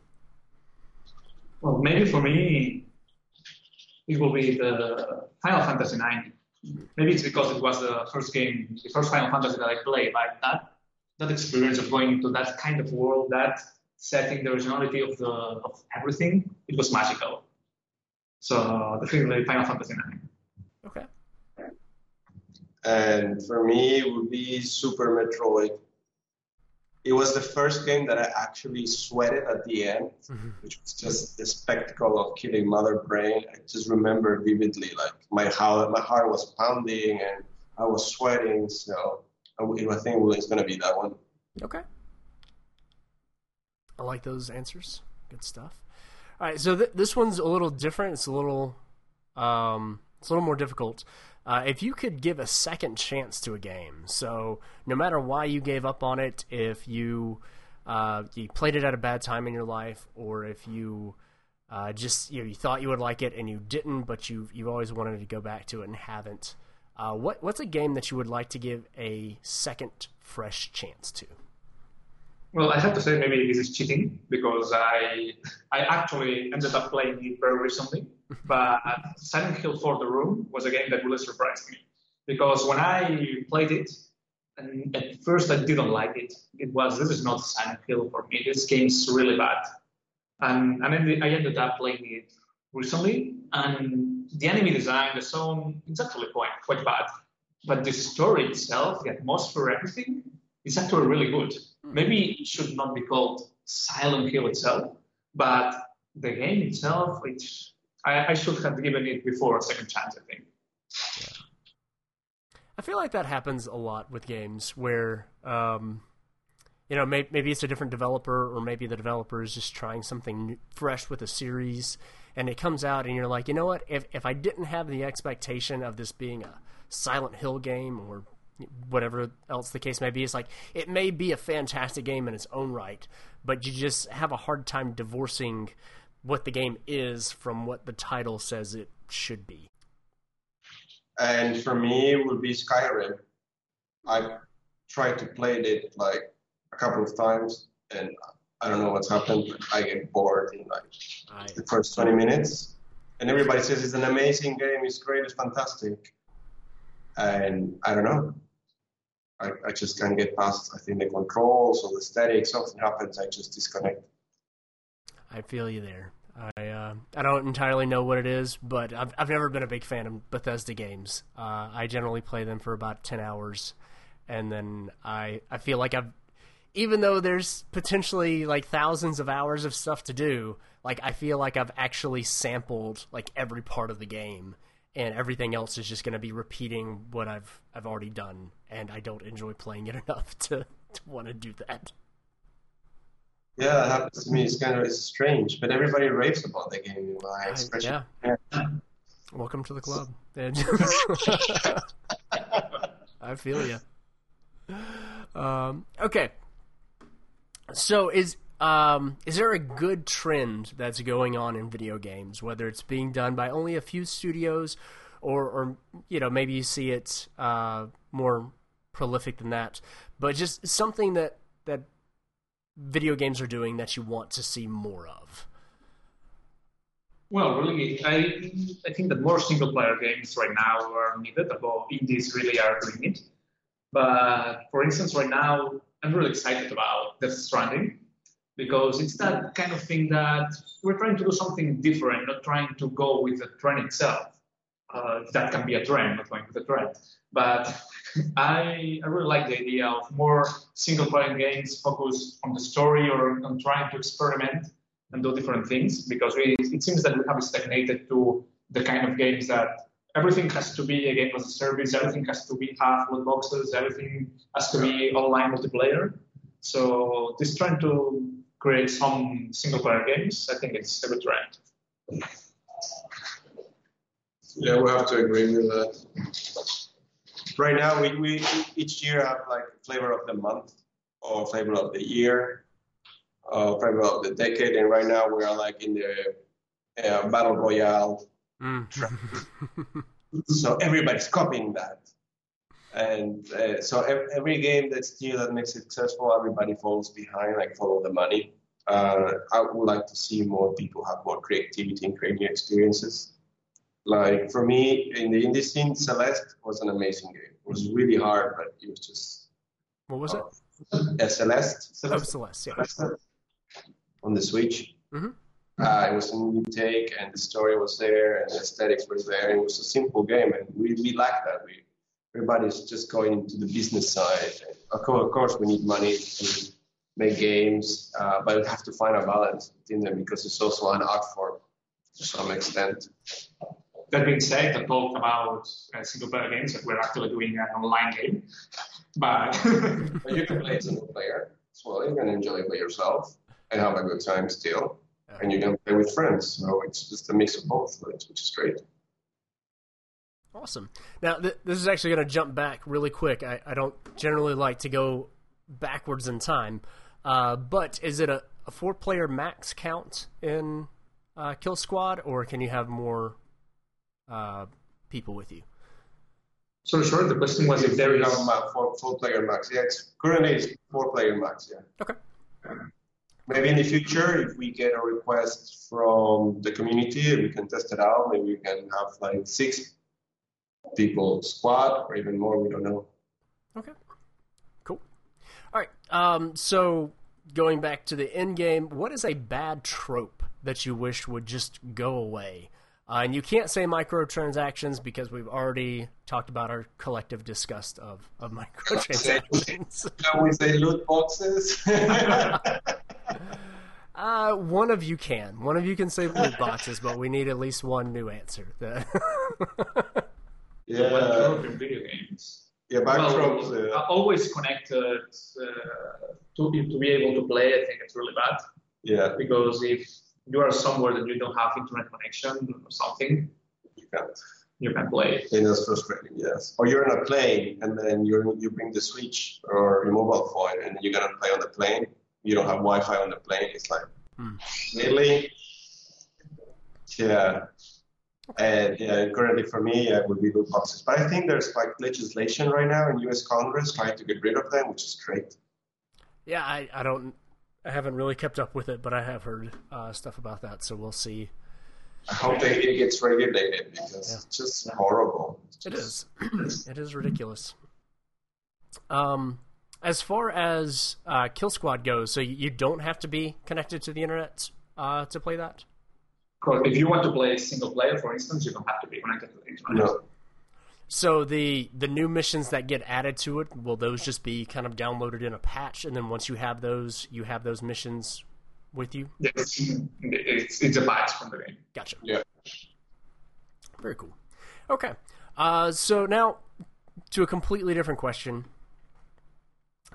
Well, maybe for me, it will be the Final Fantasy IX. Maybe it's because it was the first game, the first Final Fantasy that I played. Like that, that experience of going into that kind of world, that setting, the originality of the of everything, it was magical. So definitely Final Fantasy IX. Okay. And for me, it would be Super Metroid. It was the first game that I actually sweated at the end, mm-hmm. which was just the spectacle of killing Mother Brain. I just remember vividly, like my how my heart was pounding, and I was sweating, so I, I think it's going to be that one. Okay. I like those answers. Good stuff. All right, so th- this one's a little different. It's a little, um, it's a little more difficult. Uh, if you could give a second chance to a game, so no matter why you gave up on it, if you uh, you played it at a bad time in your life, or if you uh, just you know you thought you would like it and you didn't, but you you always wanted to go back to it and haven't. Uh, what what's a game that you would like to give a second fresh chance to? Well, I have to say maybe this is cheating because I I actually ended up playing it very recently. But Silent Hill 4: The Room was a game that really surprised me because when I played it, and at first I didn't like it. It was this is not Silent Hill for me. This game's really bad, and and I ended up playing it recently, and the enemy design, the sound, it's actually quite quite bad. But the story itself, the atmosphere, everything, is actually really good. Hmm. Maybe it should not be called Silent Hill itself, but the game itself, it's, I, I should have given it before a second chance, I think. Yeah. I feel like that happens a lot with games where, um, you know, may, maybe it's a different developer, or maybe the developer is just trying something new, fresh with a series, and it comes out, and you're like, you know what? If if I didn't have the expectation of this being a Silent Hill game or whatever else the case may be. It's like it may be a fantastic game in its own right, but you just have a hard time divorcing what the game is from what the title says it should be. And for me, it would be Skyrim. I tried to play it like a couple of times, and I don't know what's happened. But I get bored in like I... the first 20 minutes. And everybody says it's an amazing game, it's great, it's fantastic. And I don't know. I, I just can't get past, I think, the controls or the static. Something happens, I just disconnect. I feel you there. I uh, I don't entirely know what it is, but I've I've never been a big fan of Bethesda games. Uh, I generally play them for about ten hours, and then I I feel like I've even though there's potentially like thousands of hours of stuff to do, like I feel like I've actually sampled like every part of the game, and everything else is just going to be repeating what I've I've already done, and I don't enjoy playing it enough to to want to do that. Yeah, that happens to me. It's kind of it's strange, but everybody raves about the game. I, yeah. yeah. Welcome to the club. I feel you. Um, okay. So is um, is there a good trend that's going on in video games, whether it's being done by only a few studios, or, or you know maybe you see it uh, more prolific than that, but just something that that video games are doing that you want to see more of? Well, really, I I think that more single player games right now are needed, although indies really are doing it. But for instance, right now, I'm really excited about Death Stranding because it's that kind of thing that we're trying to do something different, not trying to go with the trend itself. Uh, that can be a trend, not going with the trend. But I, I really like the idea of more single player games focused on the story or on trying to experiment and do different things because we, it seems that we have stagnated to the kind of games that everything has to be a game as a service, everything has to be half loot boxes, everything has to be online multiplayer. So this trying to create some single player games, I think it's a good trend. Yeah, we have to agree with that. Right now, we, we each year have like flavor of the month or flavor of the year, uh, flavor of the decade, and right now we are like in the uh, battle royale. Mm. so everybody's copying that. And uh, so every game that's new that makes it successful, everybody falls behind, like follow the money. Uh, I would like to see more people have more creativity and create new experiences. Like for me, in the indie scene, Celeste was an amazing game. It was really hard, but it was just. What was uh, it? Uh, Celeste. Celeste. Oh, Celeste, yeah. Celeste on the Switch. Mm-hmm. Uh, it was a new take, and the story was there, and the aesthetics were there. It was a simple game, and we, we like that. We everybody's just going into the business side. And of course, we need money to make games, uh, but we have to find a balance between them because it's also an art form to some extent. That being said, I talked about uh, single player games that we're actually doing an online game. But But you can play single player as well. You can enjoy it by yourself and have a good time still. And you can play with friends. So it's just a mix of both, which which is great. Awesome. Now, th- this is actually going to jump back really quick. I, I don't generally like to go backwards in time, uh, but is it a, a four player max count in uh, Kill Squad, or can you have more uh, people with you? so sure, the question was if there you is. have a four, four player max. Yeah, it's currently it's four player max. Yeah. Okay. Maybe in the future, if we get a request from the community, we can test it out. Maybe we can have like six people squad or even more. We don't know. Okay. Cool. All right. Um, so going back to the end game, what is a bad trope that you wish would just go away? Uh, and you can't say microtransactions because we've already talked about our collective disgust of, of microtransactions. Can we say loot boxes? uh, one of you can. One of you can say loot boxes, but we need at least one new answer. What yeah. trope in video games? Yeah, backdrops. Well, Uh, always connected uh, to, to be able to play, I think it's really bad. yeah, Because if you are somewhere that you don't have internet connection or something, you can't. you can play. And that's frustrating, yes. Or you're in a plane and then you you bring the Switch or your mobile phone and you're gonna play on the plane. You don't have Wi-Fi on the plane. It's like, Hmm. really? Yeah. And yeah, currently for me, it would be loot boxes. But I think there's like legislation right now in U.S. Congress trying to get rid of them, which is great. yeah, I, I don't. I haven't really kept up with it, but I have heard uh, stuff about that, so we'll see. I hope that it gets regulated because it's just horrible. It's It just- is. it is ridiculous. Um, as far as uh, Kill Squad goes, so you don't have to be connected to the internet uh, to play that. Because if you want to play single player, for instance, you don't have to be connected to the internet. No. So the the new missions that get added to it will those just be kind of downloaded in a patch, and then once you have those, you have those missions with you. It's, it's, it's a patch from the game. Gotcha. Yeah. Very cool. Okay. Uh, so now to a completely different question.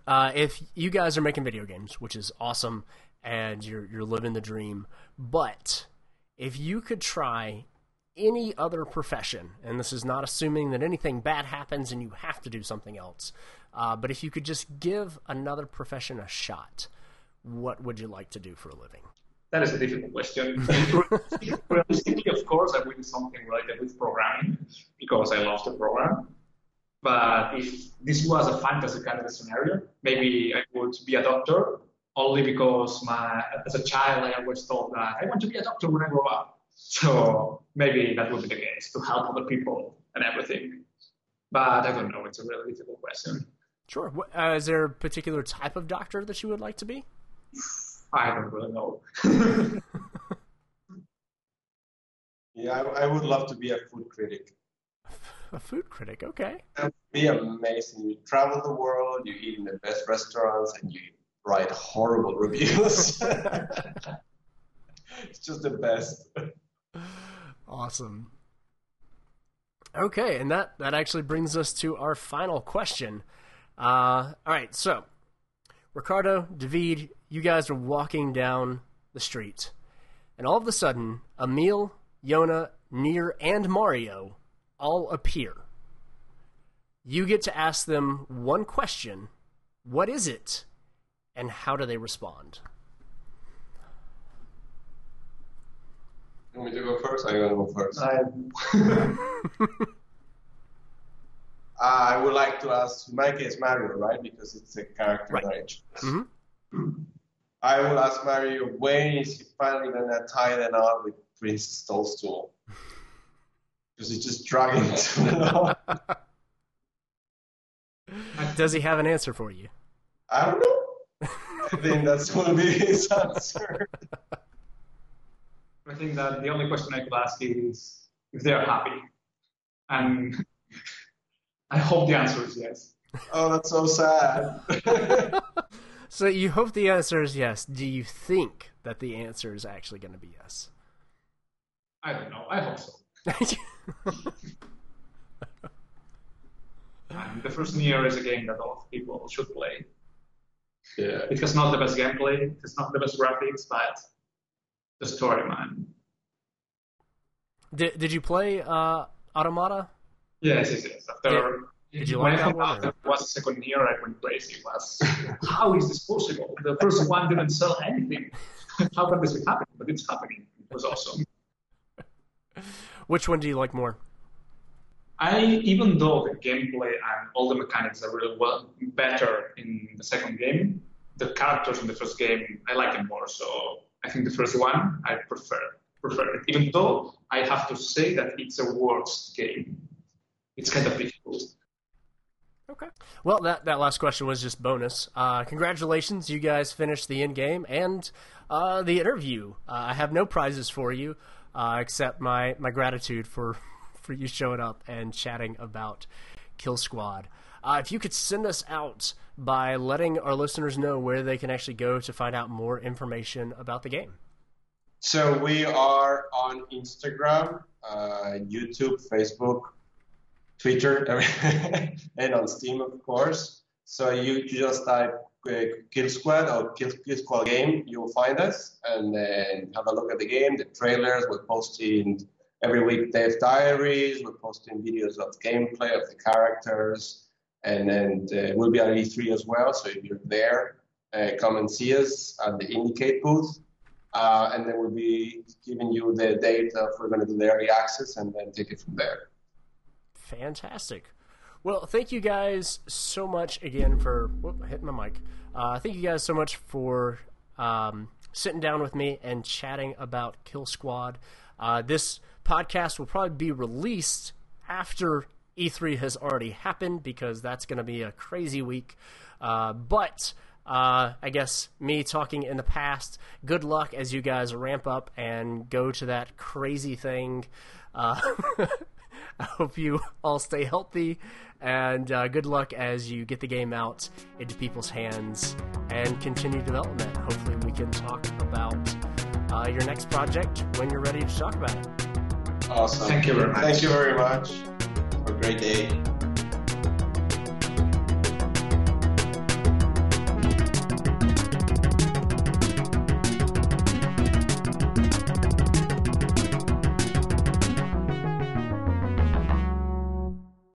Uh, if you guys are making video games, which is awesome, and you're you're living the dream, but if you could try any other profession, and this is not assuming that anything bad happens and you have to do something else, uh, but if you could just give another profession a shot, what would you like to do for a living? That is a difficult question. Realistically, of course, I would do something related with programming because I love the program. But if this was a fantasy kind of scenario, maybe I would be a doctor only because my, as a child I always thought that I want to be a doctor when I grow up. So maybe that would be the case to help other people and everything. But I don't know. It's a really difficult question. Sure. Uh, is there a particular type of doctor that you would like to be? I don't really know. Yeah, I, I would love to be a food critic. A food critic. Okay. That would be amazing. You travel the world, you eat in the best restaurants, and you write horrible reviews. it's just the best. Awesome. Okay, and that that actually brings us to our final question. Uh, all right, so Ricardo, David, you guys are walking down the street, and all of a sudden, Emil, Yona, Nier, and Mario all appear. You get to ask them one question: What is it, and how do they respond? You want me to go first? I'm gonna go first. Uh, I would like to ask, in my case, Mario, right? Because it's a character Right. that I choose. I will ask Mario, when is he finally gonna tie the knot with Prince Toadstool? Because he's just dragging it. Does he have an answer for you? I don't know. I think that's gonna be his answer. I think that the only question I could ask is if they are happy. And I hope the answer is yes. Oh, that's so sad. So you hope the answer is yes. Do you think that the answer is actually going to be yes? I don't know. I hope so. and the first Nier is a game that a lot of people should play. Yeah. It has not the best gameplay, it has not the best graphics, but the story, man. Did Did you play uh, Automata? Yes, yes, yes. After Did you when like I that found one, out or- it was a second year, I went crazy. It was how is this possible? The first one didn't sell anything. how can this be happening? But it's happening. It was awesome. Which one do you like more? I even though the gameplay and all the mechanics are really well better in the second game, the characters in the first game I like them more. So I think the first one I prefer prefer it. Even though I have to say that it's a worse game. It's kind of difficult. Okay. Well, that, that last question was just bonus. Uh, congratulations, you guys finished the end game and uh, the interview. Uh, I have no prizes for you uh, except my, my gratitude for for you showing up and chatting about Kill Squad. Uh, if you could send us out by letting our listeners know where they can actually go to find out more information about the game. So we are on Instagram, uh, YouTube, Facebook, Twitter, and on Steam, of course. So you just type uh, Kill Squad or Kill, Kill Squad game, you'll find us, and then have a look at the game, the trailers. We're posting every week Dev Diaries. We're posting videos of gameplay of the characters, and then uh, we'll be at E3 as well. So if you're there, uh, come and see us at the IndieCade booth. Uh, and then we'll be giving you the date of we're going to do the early access and then take it from there. Fantastic. Well, thank you guys so much again for whoop, hitting my mic. Uh, thank you guys so much for um, sitting down with me and chatting about Kill Squad. Uh, this podcast will probably be released after E3 has already happened because that's going to be a crazy week. Uh, but uh, I guess me talking in the past, good luck as you guys ramp up and go to that crazy thing. Uh, I hope you all stay healthy, and uh, good luck as you get the game out into people's hands and continue development. Hopefully, we can talk about uh, your next project when you're ready to talk about it. Awesome. Thank you very much. Thank you very much. A great day.